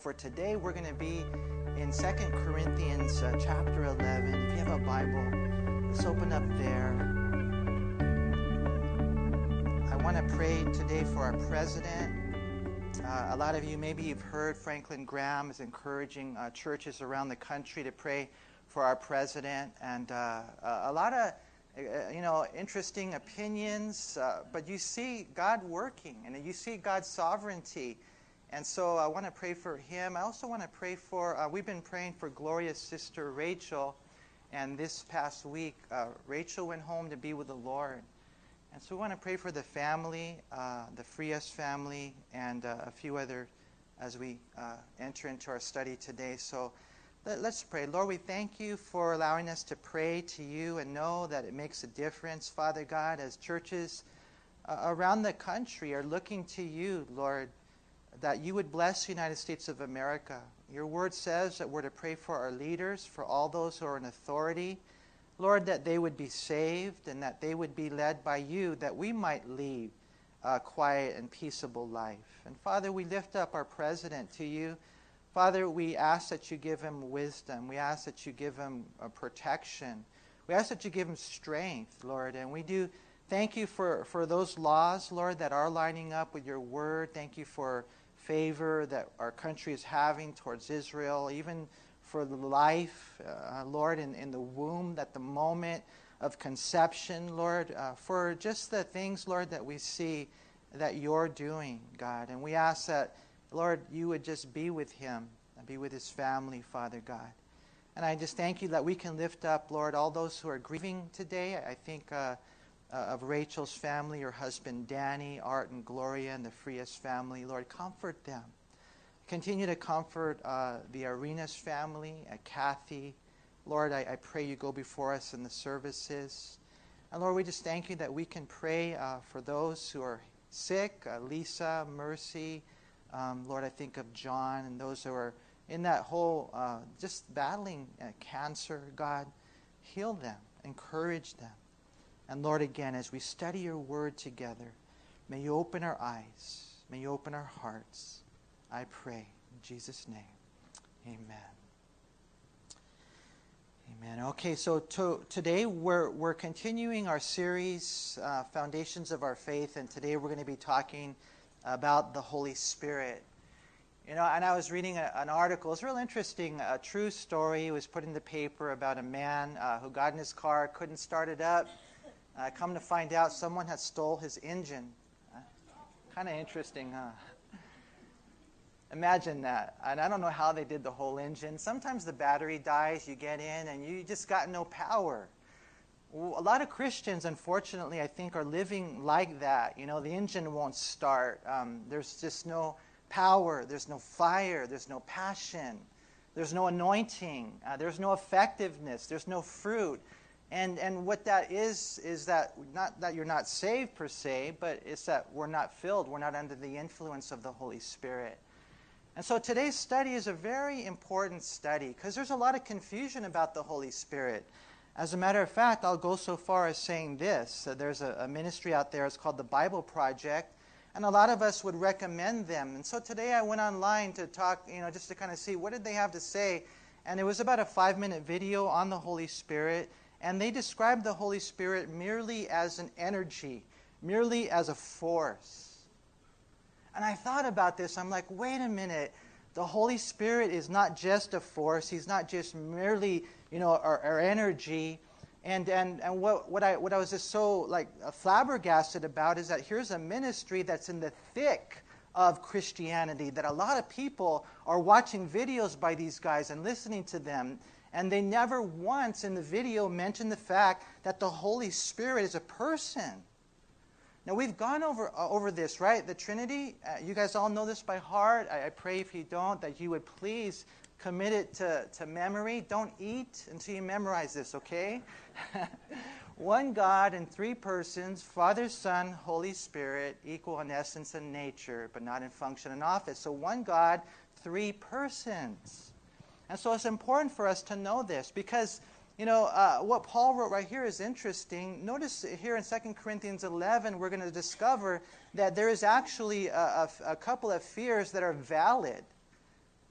For today, we're going to be in Second Corinthians uh, chapter 11. If you have a Bible, let's open up there. I want to pray today for our president. Uh, a lot of you, maybe you've heard Franklin Graham is encouraging uh, churches around the country to pray for our president. And uh, a lot of, uh, you know, interesting opinions, uh, but you see God working and you see God's sovereignty and so I want to pray for him. I also want to pray for, uh, we've been praying for Gloria's sister Rachel. And this past week, uh, Rachel went home to be with the Lord. And so we want to pray for the family, uh, the Frias family, and uh, a few other as we uh, enter into our study today. So let, us pray. Lord, we thank you for allowing us to pray to you and know that it makes a difference, Father God, as churches uh, around the country are looking to you, Lord that you would bless the United States of America. Your word says that we're to pray for our leaders, for all those who are in authority. Lord, that they would be saved and that they would be led by you, that we might lead a quiet and peaceable life. And Father, we lift up our president to you. Father, we ask that you give him wisdom. We ask that you give him protection. We ask that you give him strength, Lord. And we do thank you for, for those laws, Lord, that are lining up with your word. Thank you for favor that our country is having towards Israel, even for the life, uh, Lord, in, in the womb, at the moment of conception, Lord, uh, for just the things, Lord, that we see that you're doing, God. And we ask that, Lord, you would just be with him and be with his family, Father God. And I just thank you that we can lift up, Lord, all those who are grieving today. I think. Uh, uh, of Rachel's family, her husband Danny, Art, and Gloria, and the Frias family. Lord, comfort them. Continue to comfort uh, the Arenas family, uh, Kathy. Lord, I, I, pray you go before us in the services. And Lord, we just thank you that we can pray uh, for those who are sick uh, Lisa, Mercy. Um, Lord, I think of John and those who are in that whole uh, just battling cancer. God, heal them, encourage them. And Lord, again, as we study your word together, may you open our eyes, may you open our hearts. I pray in Jesus' name. Amen. Amen. Okay, so to, today we're, we're continuing our series, uh, Foundations of Our Faith, and today we're going to be talking about the Holy Spirit. You know, and I was reading a, an article. It's real interesting. A true story was put in the paper about a man uh, who got in his car, couldn't start it up. Uh, come to find out, someone had stole his engine. Uh, kind of interesting, huh? Imagine that. And I don't know how they did the whole engine. Sometimes the battery dies, you get in, and you just got no power. A lot of Christians, unfortunately, I think, are living like that. You know, the engine won't start. Um, there's just no power. There's no fire. There's no passion. There's no anointing. Uh, there's no effectiveness. There's no fruit. And, and what that is, is that not that you're not saved per se, but it's that we're not filled, we're not under the influence of the Holy Spirit. And so today's study is a very important study because there's a lot of confusion about the Holy Spirit. As a matter of fact, I'll go so far as saying this. there's a, a ministry out there, it's called the Bible Project, and a lot of us would recommend them. And so today I went online to talk, you know, just to kind of see what did they have to say. And it was about a five minute video on the Holy Spirit and they describe the Holy Spirit merely as an energy, merely as a force. And I thought about this. I'm like, wait a minute. The Holy Spirit is not just a force. He's not just merely, you know, our, our energy. And, and, and what, what, I, what I was just so like flabbergasted about is that here's a ministry that's in the thick of Christianity, that a lot of people are watching videos by these guys and listening to them and they never once in the video mention the fact that the Holy Spirit is a person. Now, we've gone over, uh, over this, right? The Trinity, uh, you guys all know this by heart. I, I, pray if you don't that you would please commit it to, to memory. Don't eat until you memorize this, okay? One God in three persons, Father, Son, Holy Spirit, equal in essence and nature, but not in function and office. So one God, three persons. And so it's important for us to know this because, you know, uh, what Paul wrote right here is interesting. Notice here in 2 Corinthians 11, we're going to discover that there is actually a, a, a couple of fears that are valid.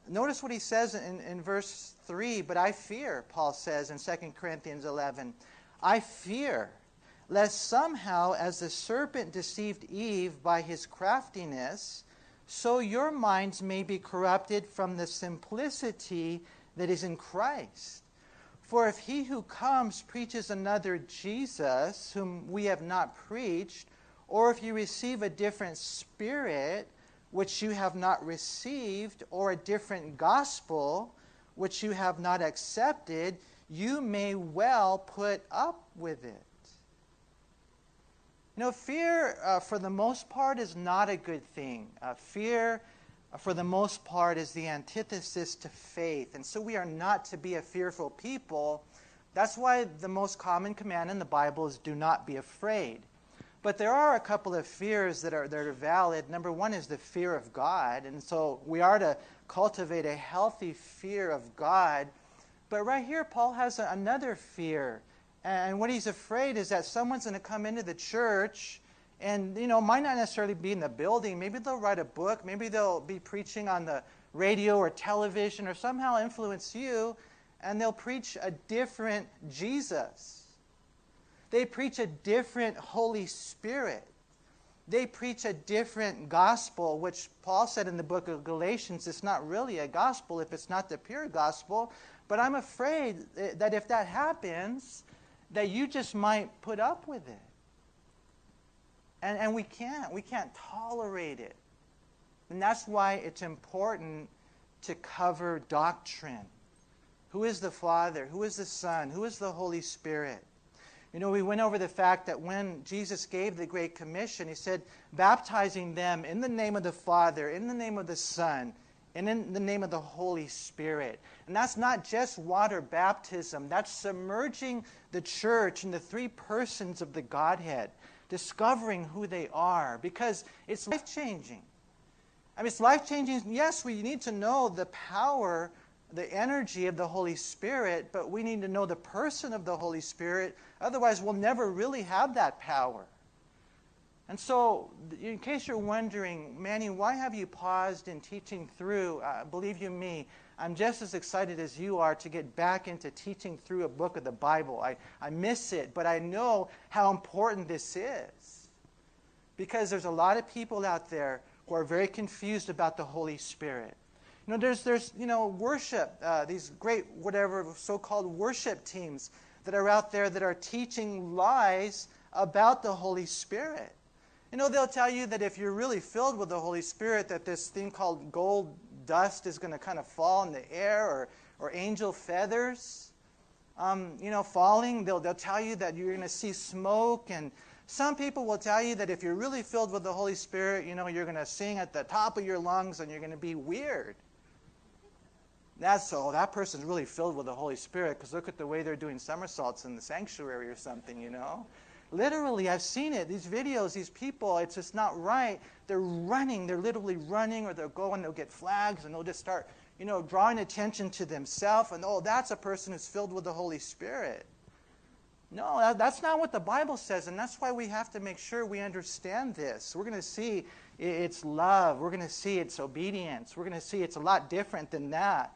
notice what he says in, in verse 3 But I fear, Paul says in 2 Corinthians 11, I fear lest somehow, as the serpent deceived Eve by his craftiness, so your minds may be corrupted from the simplicity that is in Christ. For if he who comes preaches another Jesus, whom we have not preached, or if you receive a different spirit, which you have not received, or a different gospel, which you have not accepted, you may well put up with it. You know, fear, uh, for the most part, is not a good thing. Uh, fear, uh, for the most part, is the antithesis to faith. And so we are not to be a fearful people. That's why the most common command in the Bible is do not be afraid. But there are a couple of fears that are, that are valid. Number one is the fear of God. And so we are to cultivate a healthy fear of God. But right here, Paul has a, another fear. And what he's afraid is that someone's going to come into the church and, you know, might not necessarily be in the building. Maybe they'll write a book. Maybe they'll be preaching on the radio or television or somehow influence you, and they'll preach a different Jesus. They preach a different Holy Spirit. They preach a different gospel, which Paul said in the book of Galatians, it's not really a gospel if it's not the pure gospel. But I'm afraid that if that happens, that you just might put up with it. And, and we can't. We can't tolerate it. And that's why it's important to cover doctrine. Who is the Father? Who is the Son? Who is the Holy Spirit? You know, we went over the fact that when Jesus gave the Great Commission, he said, baptizing them in the name of the Father, in the name of the Son, and in the name of the Holy Spirit. And that's not just water baptism, that's submerging the church in the three persons of the Godhead, discovering who they are, because it's life changing. I mean, it's life changing. Yes, we need to know the power, the energy of the Holy Spirit, but we need to know the person of the Holy Spirit. Otherwise, we'll never really have that power. And so, in case you're wondering, Manny, why have you paused in teaching through? Uh, believe you me, I'm just as excited as you are to get back into teaching through a book of the Bible. I, I miss it, but I know how important this is. Because there's a lot of people out there who are very confused about the Holy Spirit. You know, there's, there's you know, worship, uh, these great, whatever, so called worship teams that are out there that are teaching lies about the Holy Spirit. You know, they'll tell you that if you're really filled with the Holy Spirit, that this thing called gold dust is going to kind of fall in the air or, or angel feathers, um, you know, falling. They'll, they'll tell you that you're going to see smoke. And some people will tell you that if you're really filled with the Holy Spirit, you know, you're going to sing at the top of your lungs and you're going to be weird. That's so, that person's really filled with the Holy Spirit because look at the way they're doing somersaults in the sanctuary or something, you know. Literally, I've seen it. These videos, these people, it's just not right. They're running. They're literally running, or they'll go and they'll get flags and they'll just start, you know, drawing attention to themselves. And oh, that's a person who's filled with the Holy Spirit. No, that's not what the Bible says, and that's why we have to make sure we understand this. We're going to see it's love. We're going to see it's obedience. We're going to see it's a lot different than that.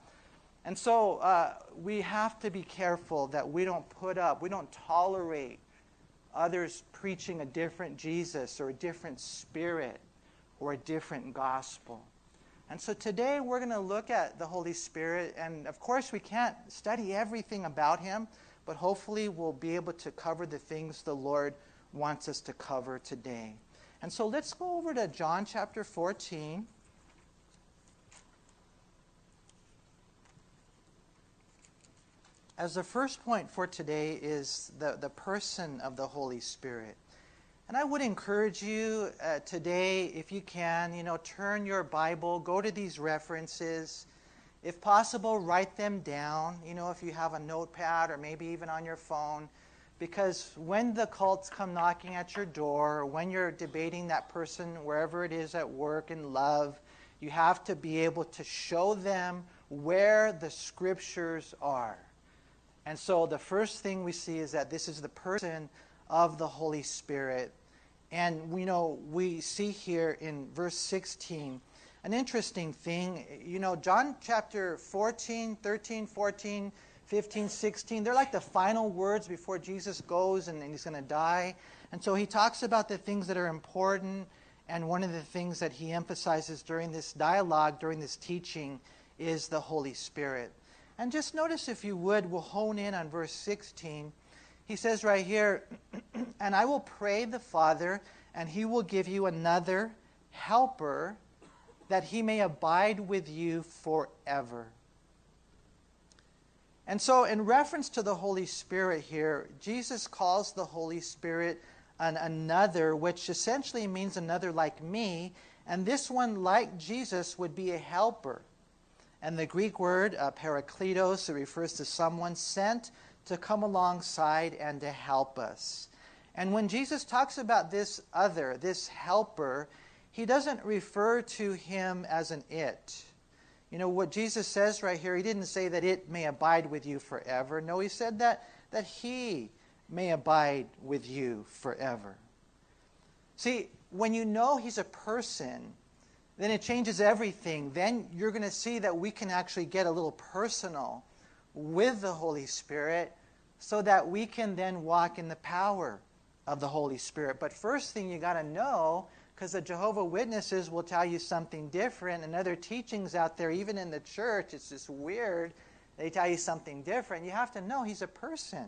And so uh, we have to be careful that we don't put up, we don't tolerate others preaching a different Jesus or a different spirit or a different gospel. And so today we're going to look at the Holy Spirit, and of course we can't study everything about him, but hopefully we'll be able to cover the things the Lord wants us to cover today. And so let's go over to John chapter 14. As the first point for today is the, the person of the Holy Spirit. And I would encourage you uh, today, if you can, you know, turn your Bible, go to these references. If possible, write them down, you know, if you have a notepad or maybe even on your phone. Because when the cults come knocking at your door, when you're debating that person, wherever it is at work in love, you have to be able to show them where the scriptures are. And so the first thing we see is that this is the person of the Holy Spirit. And we know we see here in verse 16 an interesting thing. You know, John chapter 14, 13, 14, 15, 16, they're like the final words before Jesus goes and, and he's going to die. And so he talks about the things that are important. And one of the things that he emphasizes during this dialogue, during this teaching, is the Holy Spirit. And just notice, if you would, we'll hone in on verse 16. He says right here, And I will pray the Father, and he will give you another helper that he may abide with you forever. And so, in reference to the Holy Spirit here, Jesus calls the Holy Spirit an another, which essentially means another like me. And this one, like Jesus, would be a helper. And the Greek word uh, parakletos, it refers to someone sent to come alongside and to help us. And when Jesus talks about this other, this helper, he doesn't refer to him as an it. You know, what Jesus says right here, he didn't say that it may abide with you forever. No, he said that, that he may abide with you forever. See, when you know he's a person, then it changes everything. Then you're going to see that we can actually get a little personal with the Holy Spirit so that we can then walk in the power of the Holy Spirit. But first thing you got to know because the Jehovah Witnesses will tell you something different, and other teachings out there, even in the church, it's just weird. They tell you something different. You have to know he's a person.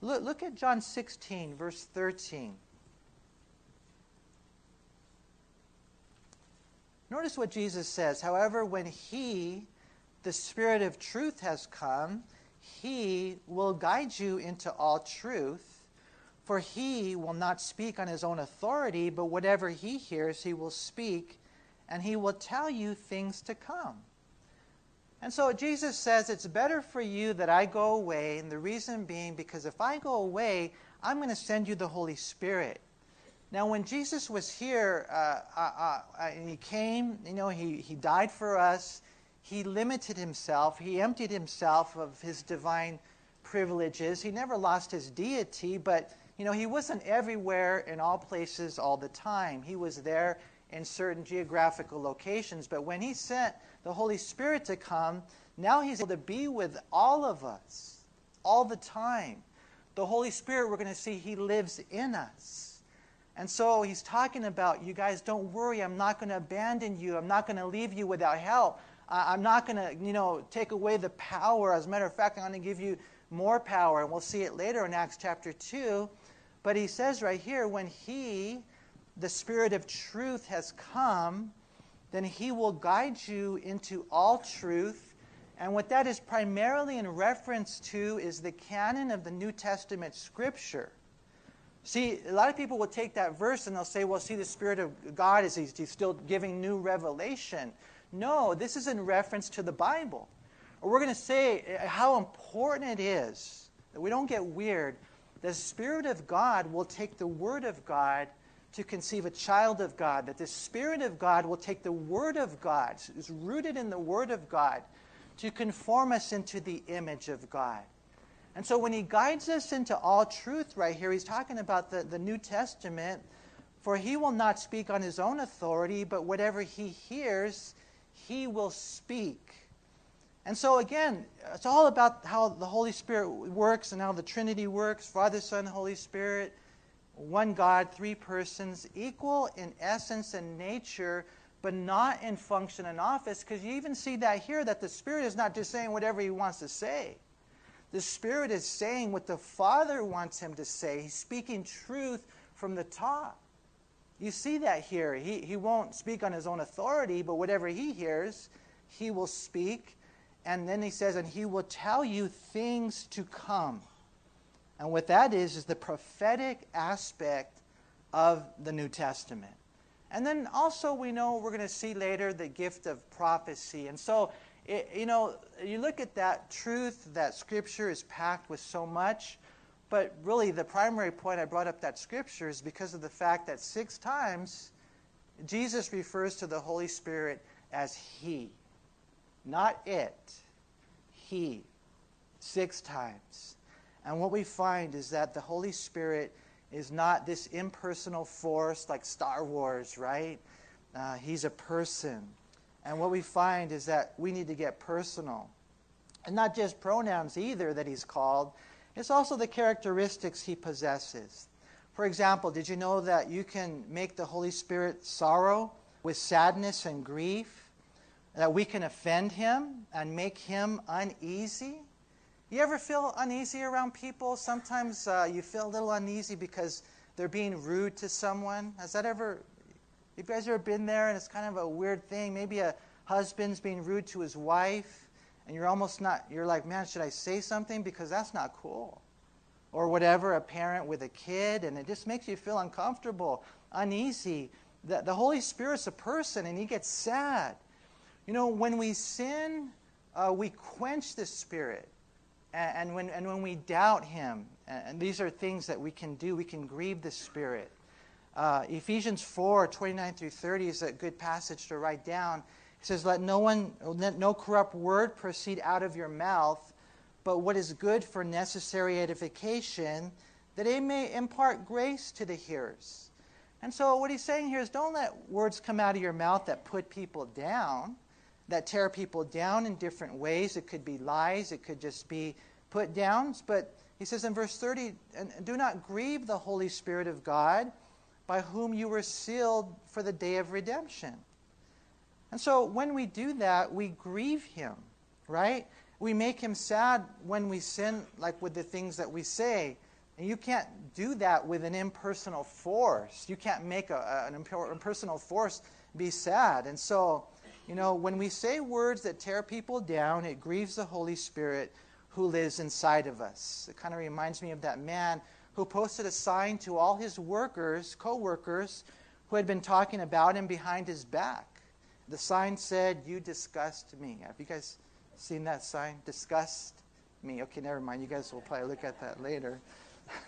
Look, look at John 16, verse 13. Notice what Jesus says. However, when he, the Spirit of truth, has come, he will guide you into all truth. For he will not speak on his own authority, but whatever he hears, he will speak, and he will tell you things to come. And so Jesus says it's better for you that I go away, and the reason being because if I go away, I'm going to send you the Holy Spirit. Now, when Jesus was here uh, uh, uh, and he came, you know, he, he died for us, he limited himself, he emptied himself of his divine privileges. He never lost his deity, but you know, he wasn't everywhere in all places all the time. He was there in certain geographical locations. But when he sent the Holy Spirit to come, now he's able to be with all of us all the time. The Holy Spirit, we're going to see, he lives in us. And so he's talking about, you guys, don't worry. I'm not going to abandon you. I'm not going to leave you without help. I'm not going to, you know, take away the power. As a matter of fact, I'm going to give you more power. And we'll see it later in Acts chapter 2. But he says right here, when he, the Spirit of truth, has come, then he will guide you into all truth. And what that is primarily in reference to is the canon of the New Testament scripture. See, a lot of people will take that verse and they'll say, well, see, the Spirit of God is he's, still giving new revelation. No, this is in reference to the Bible. Or we're going to say eh, how important it is that we don't get weird the Spirit of God will take the Word of God to conceive a child of God, that the Spirit of God will take the Word of God, is rooted in the Word of God, to conform us into the image of God. And so when he guides us into all truth right here, he's talking about the, the New Testament. For he will not speak on his own authority, but whatever he hears, he will speak. And so, again, it's all about how the Holy Spirit works and how the Trinity works Father, Son, Holy Spirit, one God, three persons, equal in essence and nature, but not in function and office. Because you even see that here that the Spirit is not just saying whatever He wants to say. The Spirit is saying what the Father wants Him to say. He's speaking truth from the top. You see that here. He, he won't speak on His own authority, but whatever He hears, He will speak and then he says, and he will tell you things to come. And what that is, is the prophetic aspect of the New Testament. And then also, we know we're going to see later the gift of prophecy. And so, it, you know, you look at that truth that Scripture is packed with so much. But really, the primary point I brought up that Scripture is because of the fact that six times Jesus refers to the Holy Spirit as He. Not it, He. Six times. And what we find is that the Holy Spirit is not this impersonal force like Star Wars, right? Uh, he's a person. And what we find is that we need to get personal. And not just pronouns either that he's called, it's also the characteristics he possesses. For example, did you know that you can make the Holy Spirit sorrow with sadness and grief? That we can offend him and make him uneasy? You ever feel uneasy around people? Sometimes uh, you feel a little uneasy because they're being rude to someone. Has that ever, you guys ever been there and it's kind of a weird thing? Maybe a husband's being rude to his wife and you're almost not, you're like, man, should I say something? Because that's not cool or whatever, a parent with a kid, and it just makes you feel uncomfortable, uneasy. The, the Holy Spirit's a person, and he gets sad. You know, when we sin, uh, we quench the Spirit. And, and, when, and when we doubt him, and these are things that we can do, we can grieve the Spirit. Uh, Ephesians 4 29 through 30 is a good passage to write down. It says, Let no one, let no corrupt word proceed out of your mouth but what is good for necessary edification, that it may impart grace to the hearers. And so, what he's saying here is don't let words come out of your mouth that put people down, that tear people down in different ways. It could be lies, it could just be put downs. But he says in verse 30, do not grieve the Holy Spirit of God, by whom you were sealed for the day of redemption. And so, when we do that, we grieve him, right? We make him sad when we sin, like with the things that we say. And you can't do that with an impersonal force. You can't make a, an impersonal force be sad. And so, you know, when we say words that tear people down, it grieves the Holy Spirit who lives inside of us. It kind of reminds me of that man who posted a sign to all his workers, co workers, who had been talking about him behind his back. The sign said, You disgust me. Have you guys Seen that sign? Disgust me. Okay, never mind. You guys will probably look at that later.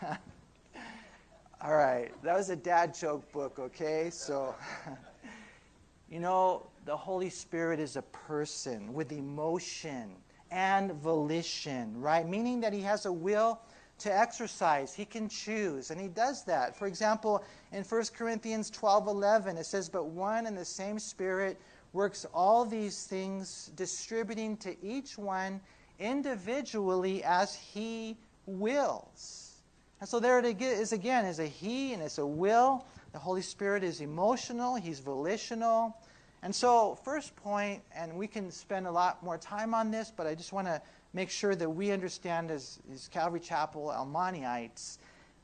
All right, that was a dad joke book, okay? So, you know, the Holy Spirit is a person with emotion and volition, right? Meaning that he has a will to exercise. He can choose, and he does that. For example, in 1 Corinthians 12 11, it says, But one and the same Spirit works all these things, distributing to each one individually as he wills. And so there it is again, is a he and it's a will. The Holy Spirit is emotional, he's volitional. And so, first point, and we can spend a lot more time on this, but I just want to make sure that we understand as, as Calvary Chapel Almanites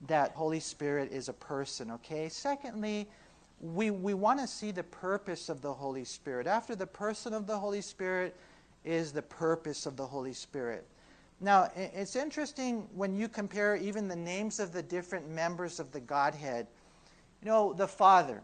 that Holy Spirit is a person, okay? Secondly, we, we want to see the purpose of the Holy Spirit. After the person of the Holy Spirit is the purpose of the Holy Spirit. Now, it's interesting when you compare even the names of the different members of the Godhead. You know, the Father.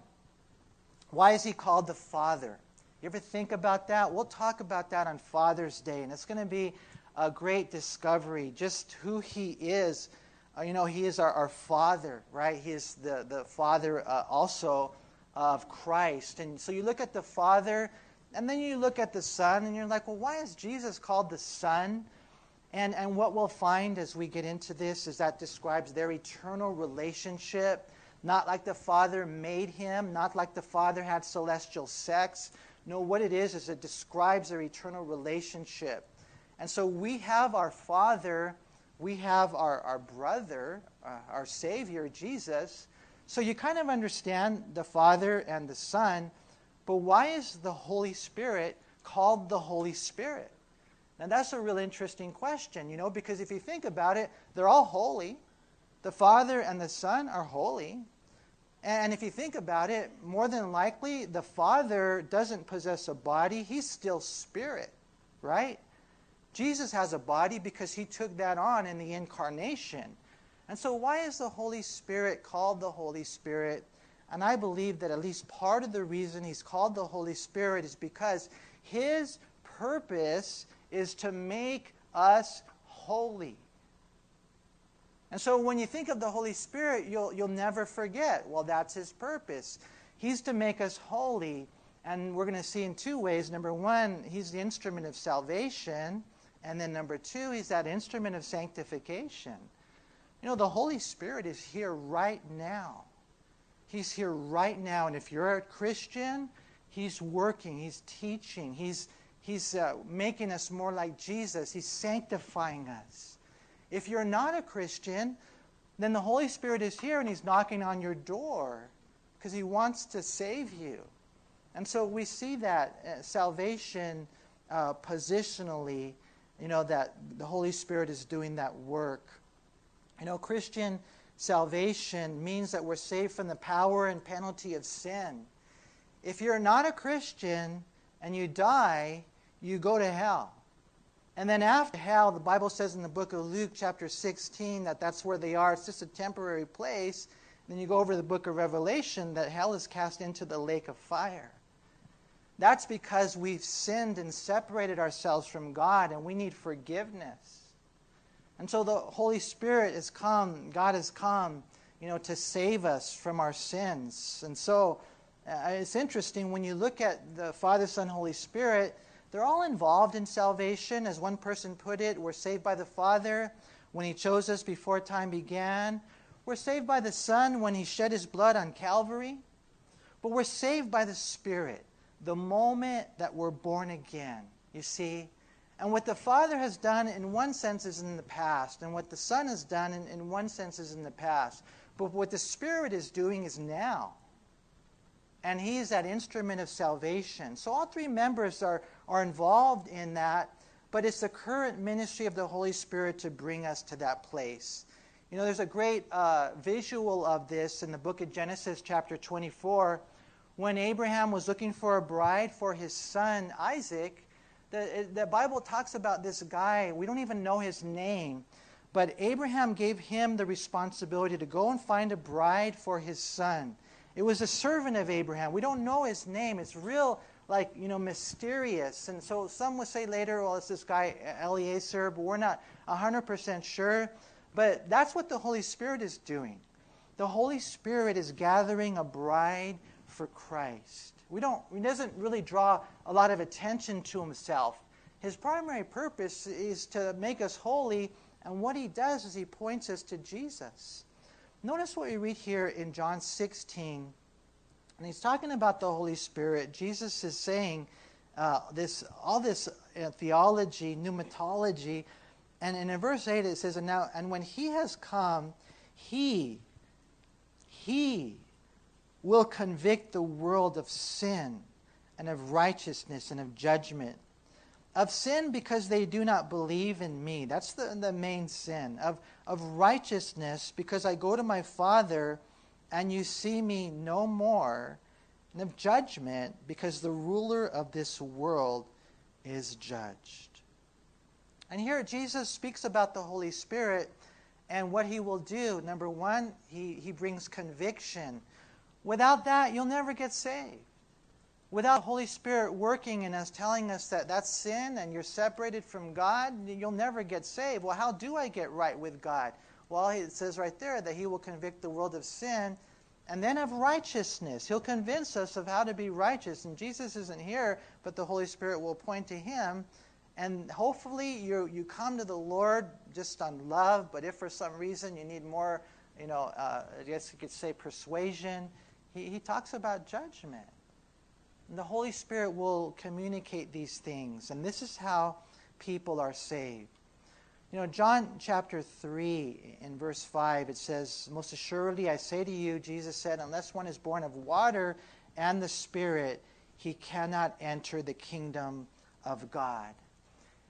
Why is he called the Father? You ever think about that? We'll talk about that on Father's Day, and it's going to be a great discovery just who he is. Uh, you know, he is our, our Father, right? He is the, the Father uh, also of Christ. And so you look at the Father, and then you look at the Son, and you're like, well, why is Jesus called the Son? And, and what we'll find as we get into this is that describes their eternal relationship, not like the Father made him, not like the Father had celestial sex. No, what it is is it describes their eternal relationship. And so we have our Father, we have our, our brother, uh, our Savior, Jesus, so you kind of understand the Father and the Son, but why is the Holy Spirit called the Holy Spirit? Now that's a real interesting question, you know, because if you think about it, they're all holy. The Father and the Son are holy. And if you think about it, more than likely, the Father doesn't possess a body, he's still spirit, right? Jesus has a body because he took that on in the incarnation. And so, why is the Holy Spirit called the Holy Spirit? And I believe that at least part of the reason he's called the Holy Spirit is because his purpose is to make us holy. And so when you think of the Holy Spirit, you'll, you'll never forget, well, that's his purpose. He's to make us holy. And we're going to see in two ways. Number one, he's the instrument of salvation. And then number two, he's that instrument of sanctification. You know, the Holy Spirit is here right now. He's here right now. And if you're a Christian, He's working, He's teaching, He's, he's uh, making us more like Jesus, He's sanctifying us. If you're not a Christian, then the Holy Spirit is here and He's knocking on your door because He wants to save you. And so we see that uh, salvation uh, positionally, you know, that the Holy Spirit is doing that work. You know, Christian salvation means that we're saved from the power and penalty of sin. If you're not a Christian and you die, you go to hell. And then after hell, the Bible says in the book of Luke, chapter 16, that that's where they are. It's just a temporary place. Then you go over the book of Revelation, that hell is cast into the lake of fire. That's because we've sinned and separated ourselves from God, and we need forgiveness. And so the Holy Spirit has come, God has come, you know, to save us from our sins. And so uh, it's interesting when you look at the Father, Son, Holy Spirit, they're all involved in salvation. As one person put it, we're saved by the Father when He chose us before time began. We're saved by the Son when He shed His blood on Calvary. But we're saved by the Spirit the moment that we're born again. You see? And what the Father has done in one sense is in the past, and what the Son has done in, in one sense is in the past. But what the Spirit is doing is now. And He is that instrument of salvation. So all three members are, are involved in that, but it's the current ministry of the Holy Spirit to bring us to that place. You know, there's a great uh, visual of this in the book of Genesis, chapter 24, when Abraham was looking for a bride for his son Isaac the, the Bible talks about this guy. We don't even know his name. But Abraham gave him the responsibility to go and find a bride for his son. It was a servant of Abraham. We don't know his name. It's real, like, you know, mysterious. And so some would say later, well, it's this guy, Eliezer, but we're not 100% sure. But that's what the Holy Spirit is doing. The Holy Spirit is gathering a bride for Christ. We don't, he doesn't really draw a lot of attention to himself. His primary purpose is to make us holy, and what he does is he points us to Jesus. Notice what we read here in John 16. And he's talking about the Holy Spirit. Jesus is saying uh, this, all this uh, theology, pneumatology, and, and in verse 8 it says, and, now, and when he has come, he, he will convict the world of sin and of righteousness and of judgment. Of sin because they do not believe in me. That's the, the main sin. Of, of righteousness because I go to my Father and you see me no more. And of judgment because the ruler of this world is judged. And here Jesus speaks about the Holy Spirit and what he will do. Number one, he, he brings conviction Without that, you'll never get saved. Without the Holy Spirit working in us, telling us that that's sin and you're separated from God, you'll never get saved. Well, how do I get right with God? Well, it says right there that He will convict the world of sin and then of righteousness. He'll convince us of how to be righteous. And Jesus isn't here, but the Holy Spirit will point to Him. And hopefully you, you come to the Lord just on love, but if for some reason you need more, you know, uh, I guess you could say persuasion, he, he talks about judgment. And the Holy Spirit will communicate these things. And this is how people are saved. You know, John chapter 3, in verse 5, it says, Most assuredly I say to you, Jesus said, unless one is born of water and the Spirit, he cannot enter the kingdom of God.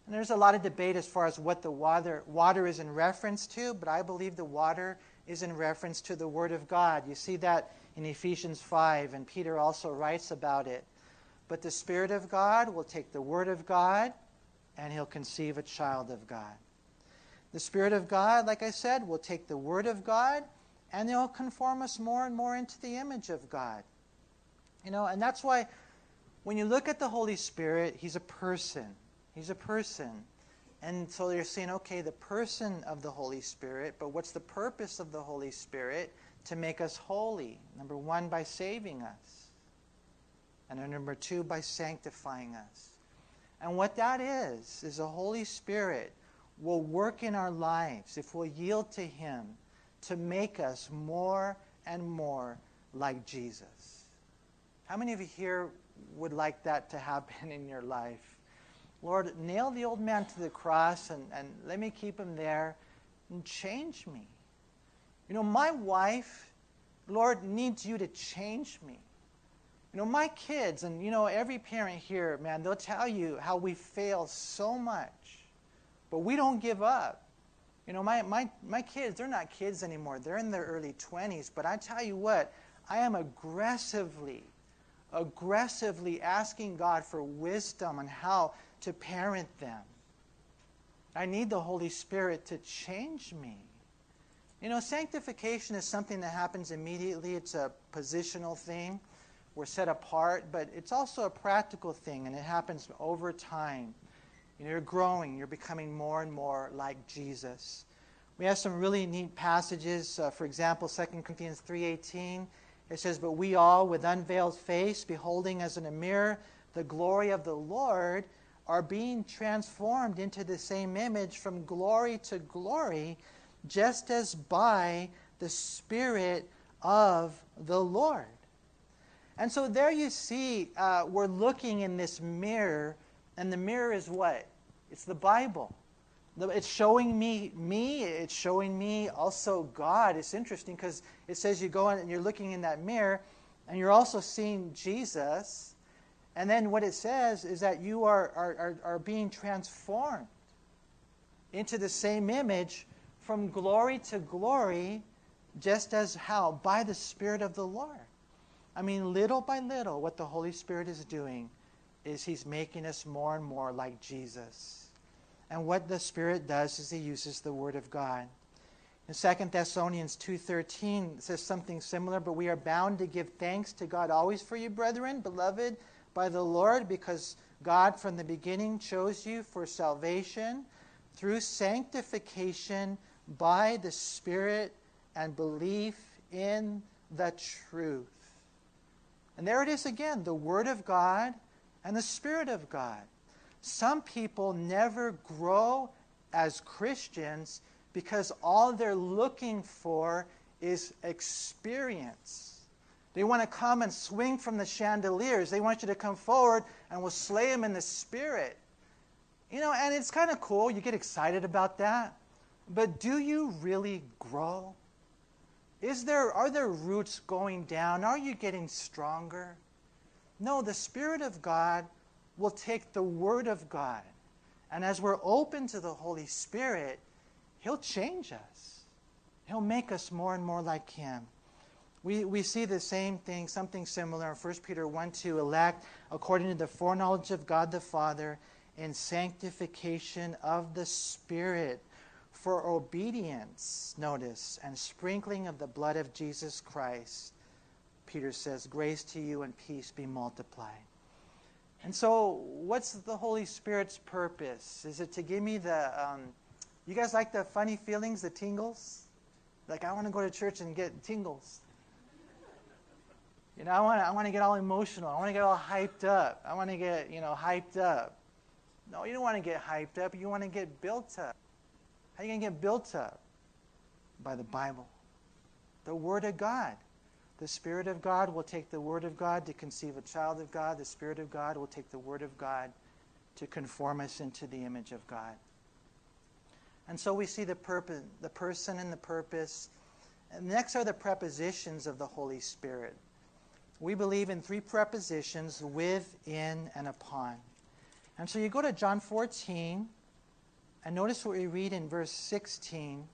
And there's a lot of debate as far as what the water, water is in reference to, but I believe the water is in reference to the Word of God. You see that in Ephesians 5, and Peter also writes about it. But the Spirit of God will take the Word of God and he'll conceive a child of God. The Spirit of God, like I said, will take the Word of God and he'll conform us more and more into the image of God. You know, and that's why when you look at the Holy Spirit, he's a person. He's a person. And so you're saying, okay, the person of the Holy Spirit, but what's the purpose of the Holy Spirit? To make us holy. Number one, by saving us. And number two, by sanctifying us. And what that is, is the Holy Spirit will work in our lives if we'll yield to Him to make us more and more like Jesus. How many of you here would like that to happen in your life. Lord, nail the old man to the cross and, and let me keep him there and change me. You know, my wife, Lord, needs you to change me. You know, my kids, and you know, every parent here, man, they'll tell you how we fail so much, but we don't give up. You know, my, my, my kids, they're not kids anymore. They're in their early 20s. But I tell you what, I am aggressively, aggressively asking God for wisdom on how to parent them. I need the Holy Spirit to change me. You know, sanctification is something that happens immediately, it's a positional thing. We're set apart, but it's also a practical thing, and it happens over time. You know, you're growing, you're becoming more and more like Jesus. We have some really neat passages. Uh, for example, 2 Corinthians 3.18, it says, But we all, with unveiled face, beholding as in a mirror the glory of the Lord, are being transformed into the same image from glory to glory, just as by the Spirit of the Lord. And so there you see, uh, we're looking in this mirror and the mirror is what? It's the Bible. It's showing me me. It's showing me also God. It's interesting because it says you go in and you're looking in that mirror, and you're also seeing Jesus. And then what it says is that you are, are, are, are being transformed into the same image from glory to glory, just as how? By the Spirit of the Lord. I mean, little by little, what the Holy Spirit is doing is he's making us more and more like Jesus. And what the Spirit does is he uses the Word of God. In 2 Thessalonians 2.13 says something similar, but we are bound to give thanks to God always for you, brethren, beloved by the Lord, because God from the beginning chose you for salvation through sanctification by the Spirit and belief in the truth. And there it is again, the Word of God and the Spirit of God. Some people never grow as Christians because all they're looking for is experience. They want to come and swing from the chandeliers. They want you to come forward and we'll slay them in the spirit. You know, and it's kind of cool. You get excited about that. But do you really grow? Is there, are there roots going down? Are you getting stronger? No, the Spirit of God will take the Word of God. And as we're open to the Holy Spirit, He'll change us. He'll make us more and more like Him. We, we see the same thing, something similar in 1 Peter 1 2, elect according to the foreknowledge of God the Father in sanctification of the Spirit for obedience, notice, and sprinkling of the blood of Jesus Christ Peter says, Grace to you and peace be multiplied. And so, what's the Holy Spirit's purpose? Is it to give me the, um, you guys like the funny feelings, the tingles? Like, I want to go to church and get tingles. You know, I want, to, I want to get all emotional. I want to get all hyped up. I want to get, you know, hyped up. No, you don't want to get hyped up. You want to get built up. How are you going to get built up? By the Bible, the Word of God. The Spirit of God will take the Word of God to conceive a child of God. The Spirit of God will take the Word of God to conform us into the image of God. And so we see the, purpose, the person and the purpose. And next are the prepositions of the Holy Spirit. We believe in three prepositions with, in, and upon. And so you go to John 14, and notice what we read in verse 16.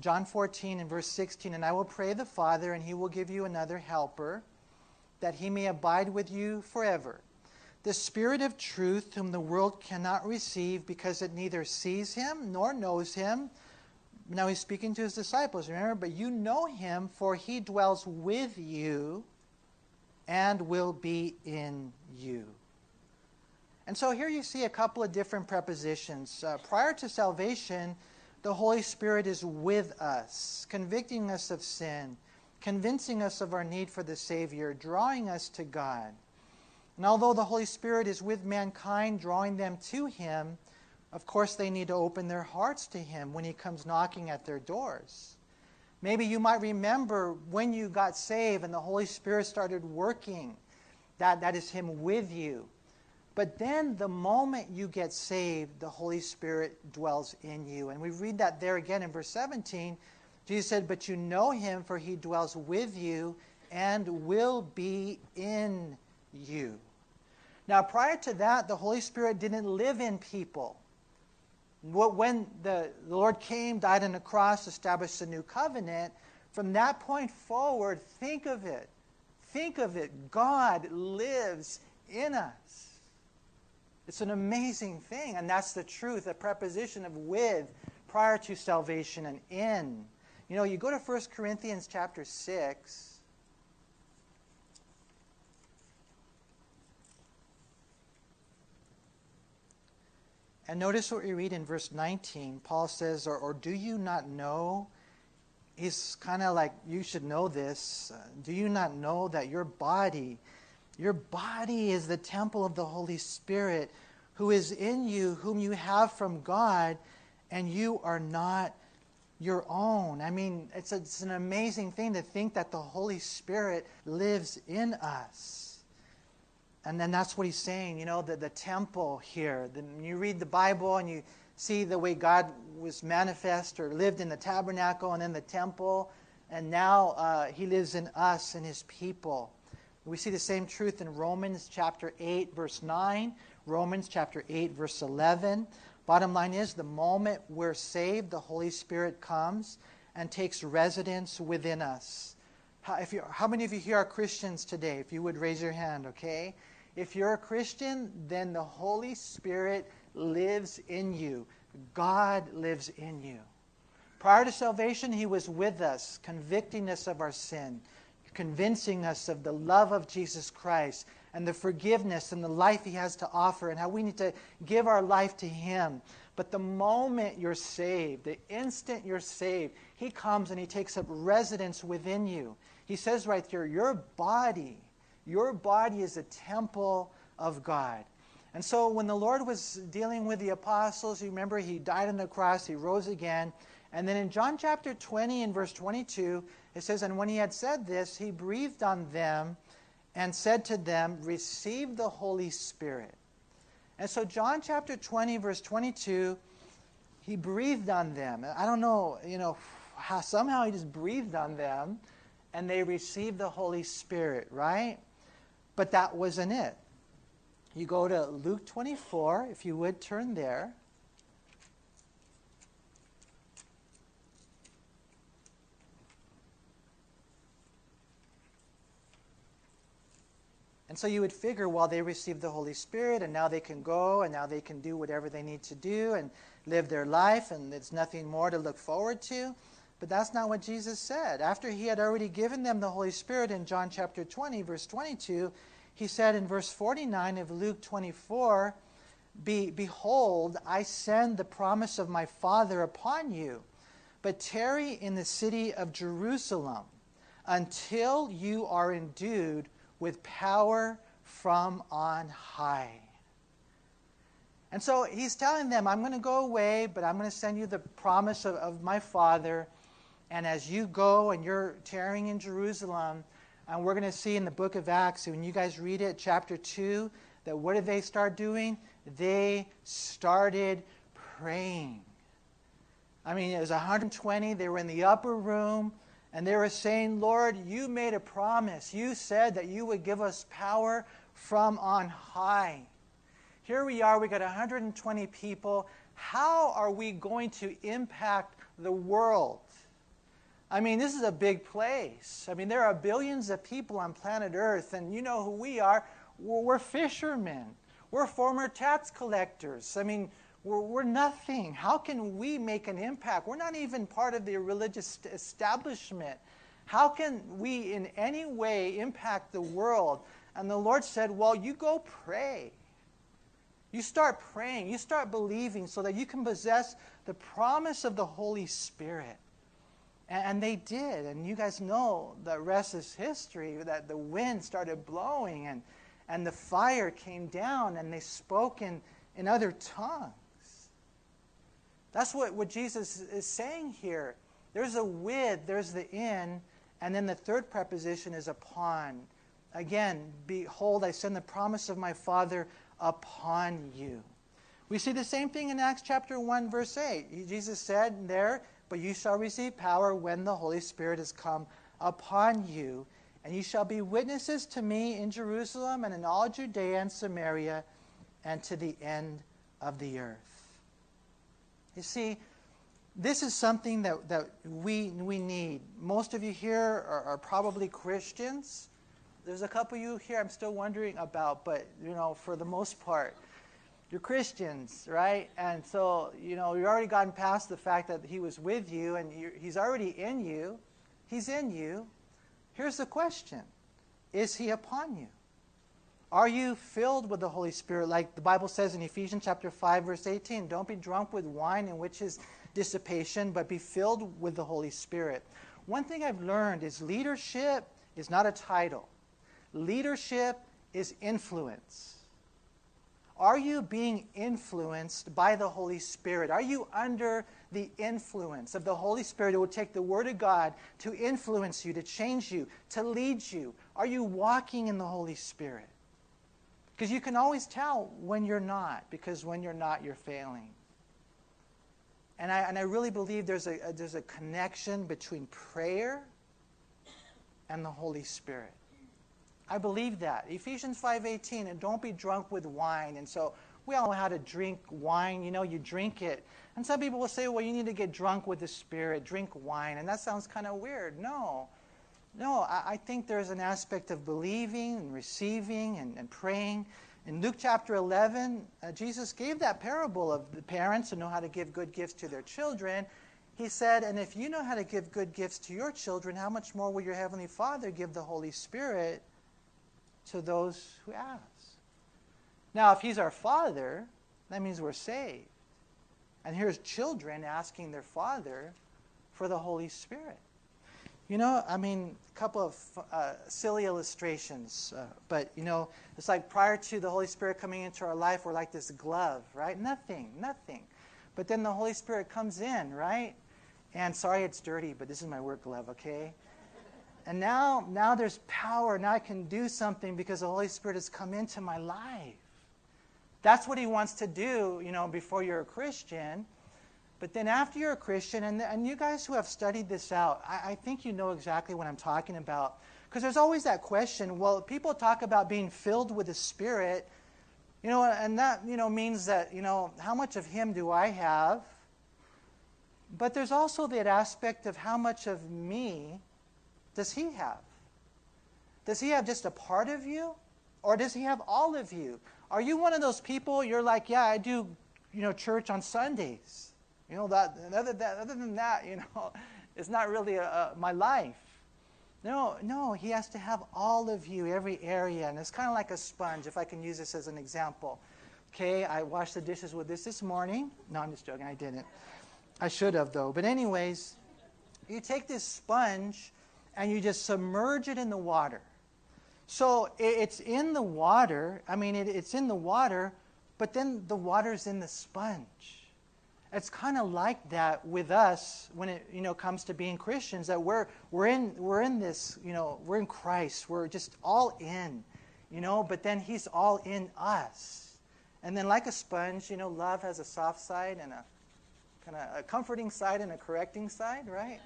John 14 and verse 16, and I will pray the Father, and he will give you another helper, that he may abide with you forever. The Spirit of truth, whom the world cannot receive because it neither sees him nor knows him. Now he's speaking to his disciples, remember, but you know him, for he dwells with you and will be in you. And so here you see a couple of different prepositions. Uh, prior to salvation, the Holy Spirit is with us, convicting us of sin, convincing us of our need for the Savior, drawing us to God. And although the Holy Spirit is with mankind, drawing them to Him, of course they need to open their hearts to Him when He comes knocking at their doors. Maybe you might remember when you got saved and the Holy Spirit started working. That, that is Him with you. But then the moment you get saved, the Holy Spirit dwells in you. And we read that there again in verse 17. Jesus said, But you know him, for he dwells with you and will be in you. Now, prior to that, the Holy Spirit didn't live in people. When the Lord came, died on the cross, established a new covenant, from that point forward, think of it. Think of it. God lives in us. It's an amazing thing, and that's the truth, the preposition of with prior to salvation and in. You know, you go to 1 Corinthians chapter 6. And notice what we read in verse 19. Paul says, Or, or do you not know? He's kind of like, You should know this. Uh, do you not know that your body your body is the temple of the Holy Spirit who is in you, whom you have from God, and you are not your own. I mean, it's, a, it's an amazing thing to think that the Holy Spirit lives in us. And then that's what he's saying, you know, the, the temple here. The, you read the Bible and you see the way God was manifest or lived in the tabernacle and in the temple, and now uh, he lives in us and his people. We see the same truth in Romans chapter 8, verse 9, Romans chapter 8, verse 11. Bottom line is the moment we're saved, the Holy Spirit comes and takes residence within us. How, if you, how many of you here are Christians today? If you would raise your hand, okay? If you're a Christian, then the Holy Spirit lives in you. God lives in you. Prior to salvation, He was with us, convicting us of our sin convincing us of the love of Jesus Christ and the forgiveness and the life He has to offer and how we need to give our life to Him. But the moment you're saved, the instant you're saved, He comes and He takes up residence within you. He says right here, Your body, your body is a temple of God. And so when the Lord was dealing with the apostles, you remember He died on the cross, He rose again. And then in John chapter 20 and verse 22, it says, And when he had said this, he breathed on them and said to them, Receive the Holy Spirit. And so, John chapter 20, verse 22, he breathed on them. I don't know, you know, how somehow he just breathed on them and they received the Holy Spirit, right? But that wasn't it. You go to Luke 24, if you would turn there. And so you would figure, well, they received the Holy Spirit, and now they can go, and now they can do whatever they need to do and live their life, and it's nothing more to look forward to. But that's not what Jesus said. After he had already given them the Holy Spirit in John chapter 20, verse 22, he said in verse 49 of Luke 24, Be, Behold, I send the promise of my Father upon you, but tarry in the city of Jerusalem until you are endued with power from on high. And so he's telling them, I'm going to go away, but I'm going to send you the promise of, of my Father. And as you go and you're tarrying in Jerusalem, and we're going to see in the book of Acts, when you guys read it, chapter 2, that what did they start doing? They started praying. I mean, it was 120. They were in the upper room. And they were saying, Lord, you made a promise. You said that you would give us power from on high. Here we are, we got 120 people. How are we going to impact the world? I mean, this is a big place. I mean, there are billions of people on planet Earth, and you know who we are. We're, fishermen, we're former tax collectors. I mean, we're, we're nothing. How can we make an impact? We're not even part of the religious establishment. How can we in any way impact the world? And the Lord said, Well, you go pray. You start praying. You start believing so that you can possess the promise of the Holy Spirit. And they did. And you guys know the rest is history that the wind started blowing and, and the fire came down and they spoke in, in other tongues. That's what, what Jesus is saying here. There's a with, there's the in, and then the third preposition is upon. Again, behold, I send the promise of my Father upon you. We see the same thing in Acts chapter 1, verse 8. Jesus said there, But you shall receive power when the Holy Spirit has come upon you, and you shall be witnesses to me in Jerusalem and in all Judea and Samaria and to the end of the earth. You see, this is something that, that we, we need. Most of you here are, are probably Christians. There's a couple of you here I'm still wondering about, but you know, for the most part, you're Christians, right? And so, you know, you've already gotten past the fact that He was with you and He's already in you. He's in you. Here's the question Is He upon you? Are you filled with the Holy Spirit? Like the Bible says in Ephesians chapter 5, verse 18, don't be drunk with wine in which is dissipation, but be filled with the Holy Spirit. One thing I've learned is leadership is not a title, leadership is influence. Are you being influenced by the Holy Spirit? Are you under the influence of the Holy Spirit who will take the Word of God to influence you, to change you, to lead you? Are you walking in the Holy Spirit? Because you can always tell when you're not, because when you're not, you're failing. And I, and I really believe there's a, a, there's a connection between prayer and the Holy Spirit. I believe that. Ephesians 5:18 and don't be drunk with wine. And so we all know how to drink wine, you know, you drink it. And some people will say, "Well, you need to get drunk with the Spirit, drink wine." And that sounds kind of weird. No. No, I, I, think there's an aspect of believing and receiving and, and praying in Luke chapter 11, uh, Jesus gave that parable of the parents who know how to give good gifts to their children. He said, And if you know how to give good gifts to your children, how much more will your Heavenly Father give the Holy Spirit to those who ask? Now, if He's our Father, that means we're saved. And here's children asking their Father for the Holy Spirit. You know, I mean, a couple of uh, silly illustrations, uh, but you know, it's like prior to the Holy Spirit coming into our life, we're like this glove, right? Nothing, nothing. But then the Holy Spirit comes in, right? And sorry it's dirty, but this is my work glove, okay? And now, now there's power. Now I can do something because the Holy Spirit has come into my life. That's what He wants to do, you know, before you're a Christian. But then after you're a Christian, and, and you guys who have studied this out, I, I think you know exactly what I'm talking about. Because there's always that question well, people talk about being filled with the Spirit, you know, and that, you know, means that, you know, how much of Him do I have? But there's also that aspect of how much of me does He have? Does He have just a part of you? Or does He have all of you? Are you one of those people, you're like, yeah, I do, you know, church on Sundays. You know, that, other, that, other than that, you know, it's not really a, a, my life. No, no, he has to have all of you, every area. And it's kind of like a sponge, if I can use this as an example. Okay, I washed the dishes with this this morning. No, I'm just joking, I didn't. I should have, though. But, anyways, you take this sponge and you just submerge it in the water. So it's in the water. I mean, it, it's in the water, but then the water's in the sponge it's kind of like that with us when it you know comes to being Christians that we're we're in we're in this you know we're in Christ we're just all in you know but then he's all in us. And then like a sponge you know love has a soft side and a kind of a comforting side and a correcting side right?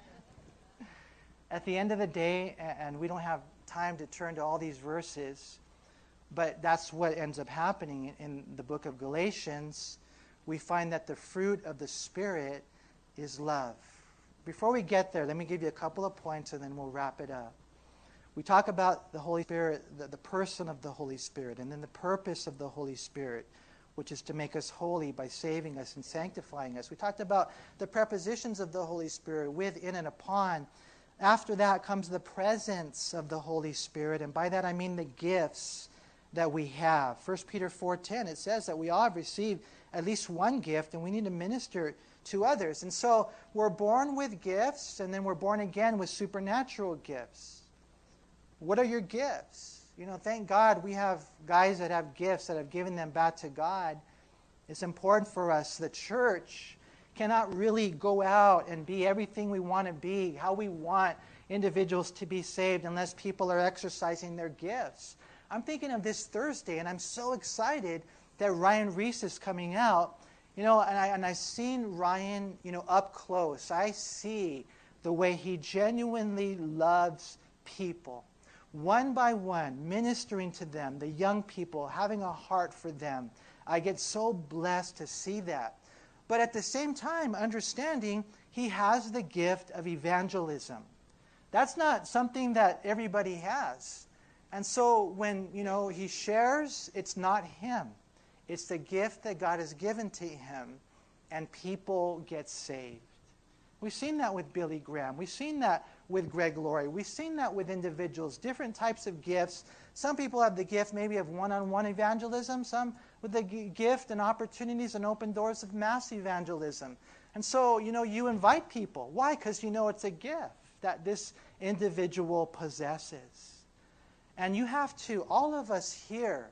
At the end of the day and we don't have time to turn to all these verses but that's what ends up happening in the book of Galatians we find that the fruit of the Spirit is love. Before we get there, let me give you a couple of points and then we'll wrap it up. We talk about the Holy Spirit, the, the person of the Holy Spirit, and then the purpose of the Holy Spirit, which is to make us holy by saving us and sanctifying us. We talked about the prepositions of the Holy Spirit, with, in, and upon. After that comes the presence of the Holy Spirit, and by that I mean the gifts that we have. 1 Peter 4:10 it says that we all have received at least one gift, and we need to minister to others. And so we're born with gifts, and then we're born again with supernatural gifts. What are your gifts? You know, thank God we have guys that have gifts that have given them back to God. It's important for us, the church, cannot really go out and be everything we want to be, how we want individuals to be saved, unless people are exercising their gifts. I'm thinking of this Thursday, and I'm so excited that Ryan Ries is coming out. You know, and, I, and I've seen Ryan, you know, up close. I see the way he genuinely loves people, one by one, ministering to them, the young people, having a heart for them. I get so blessed to see that. But at the same time, understanding he has the gift of evangelism. That's not something that everybody has. And so when, you know, he shares, it's not him. It's the gift that God has given to him, and people get saved. We've seen that with Billy Graham. We've seen that with Greg Laurie. We've seen that with individuals, different types of gifts. Some people have the gift maybe of one on one evangelism, some with the gift and opportunities and open doors of mass evangelism. And so, you know, you invite people. Why? Because you know it's a gift that this individual possesses. And you have to, all of us here,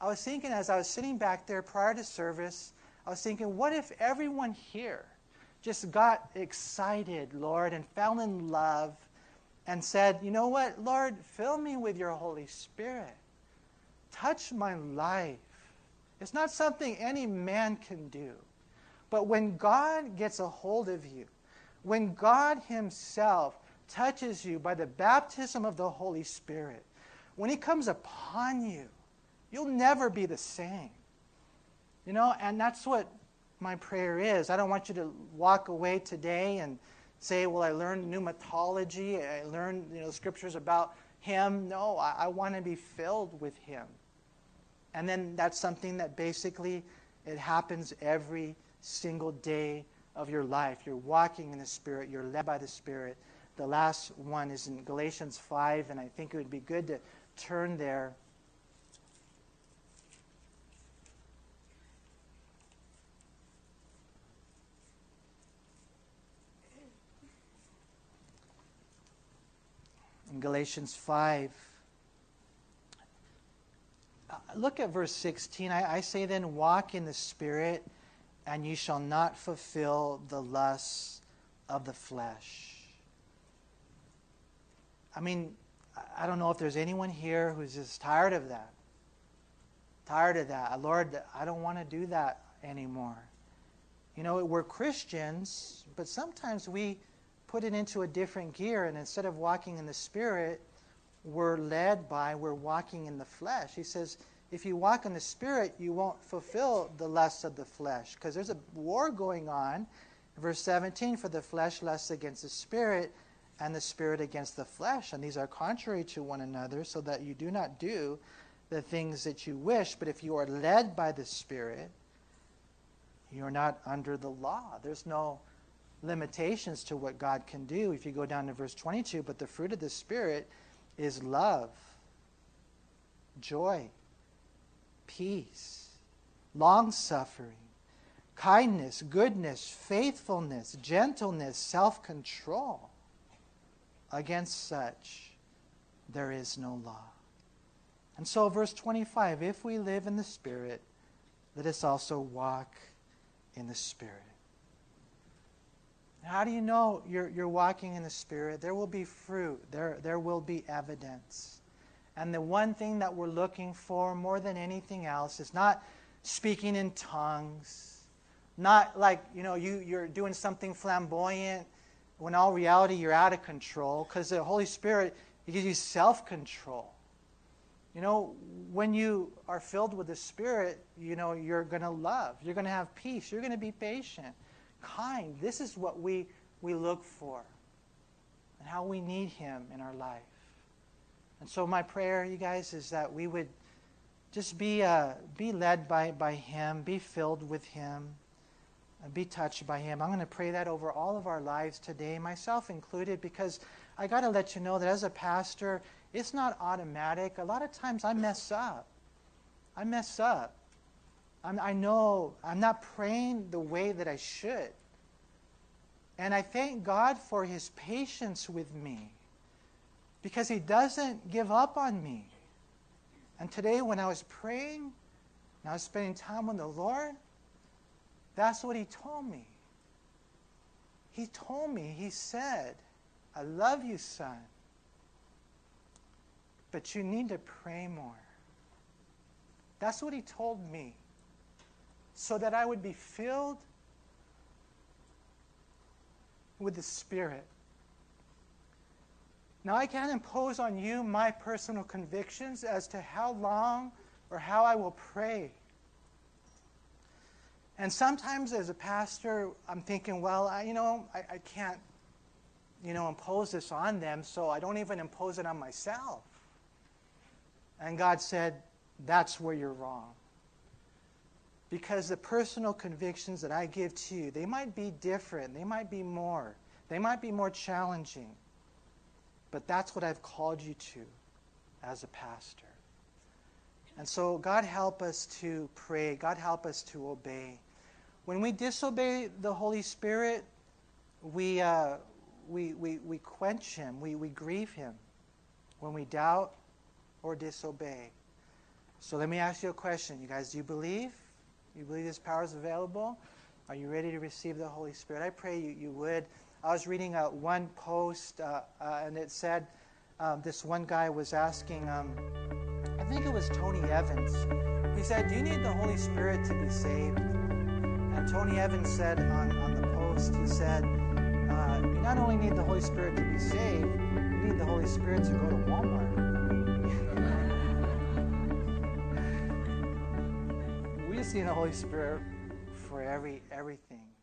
I was thinking as I was sitting back there prior to service, I was thinking, what if everyone here just got excited, Lord, and fell in love and said, you know what, Lord, fill me with your Holy Spirit. Touch my life. It's not something any man can do. But when God gets a hold of you, when God Himself touches you by the baptism of the Holy Spirit, when He comes upon you, you'll never be the same. You know, and that's what my prayer is. I don't want you to walk away today and say, well, I learned pneumatology, I learned you know, scriptures about him. No, I, I want to be filled with him. And then that's something that basically it happens every single day of your life. You're walking in the Spirit, you're led by the Spirit. The last one is in Galatians 5, and I think it would be good to turn there. In Galatians 5. Uh, look at verse 16. I, I say then, walk in the Spirit, and you shall not fulfill the lusts of the flesh. I mean, I don't know if there's anyone here who's just tired of that. Tired of that. Lord, I don't want to do that anymore. You know, we're Christians, but sometimes we put it into a different gear, and instead of walking in the Spirit, we're led by, we're walking in the flesh. He says, if you walk in the Spirit, you won't fulfill the lusts of the flesh, because there's a war going on. Verse 17, for the flesh lusts against the Spirit, and the Spirit against the flesh. And these are contrary to one another, so that you do not do the things that you wish. But if you are led by the Spirit, you're not under the law. There's no limitations to what God can do. If you go down to verse 22, but the fruit of the Spirit is love, joy, peace, long suffering, kindness, goodness, faithfulness, gentleness, self control. Against such there is no law. And so, verse 25 if we live in the Spirit, let us also walk in the Spirit. How do you know you're, you're walking in the Spirit? There will be fruit, there, there will be evidence. And the one thing that we're looking for more than anything else is not speaking in tongues, not like, you know, you, you're doing something flamboyant when all reality you're out of control because the Holy Spirit gives you self control. You know, when you are filled with the Spirit, you know, you're going to love, you're going to have peace, you're going to be patient kind. This is what we, we look for and how we need Him in our life. And so, my prayer, you guys, is that we would just be, uh, be led by, by Him, be filled with Him, be touched by Him. I'm going to pray that over all of our lives today, myself included, because I got to let you know that as a pastor, it's not automatic. A lot of times I mess up. I mess up. I'm, i know I'm not praying the way that I should. And I thank God for his patience with me because he doesn't give up on me. And today, when I was praying, and I was spending time with the Lord, that's what he told me. He told me, He said, I love you, son, but you need to pray more. That's what He told me, so that I would be filled with the Spirit. Now, I can't impose on you my personal convictions as to how long or how I will pray. And sometimes as a pastor, I'm thinking, well, I, you know, I, I can't, you know, impose this on them, so I don't even impose it on myself. And God said, that's where you're wrong. Because the personal convictions that I give to you, they might be different, they might be more, they might be more challenging. But that's what I've called you to as a pastor. And so, God help us to pray. God help us to obey. When we disobey the Holy Spirit, we, uh, we, we, we quench Him, we, we grieve Him when we doubt or disobey. So, let me ask you a question. You guys, do you believe? You believe this power is available? Are you ready to receive the Holy Spirit? I pray you, you would. I was reading uh, one post, uh, uh, and it said um, this one guy was asking. Um, I think it was Tony Evans. He said, Do you need the Holy Spirit to be saved? And Tony Evans said on, on the post, he said, uh, You not only need the Holy Spirit to be saved, you need the Holy Spirit to go to Walmart. we just the Holy Spirit for every everything.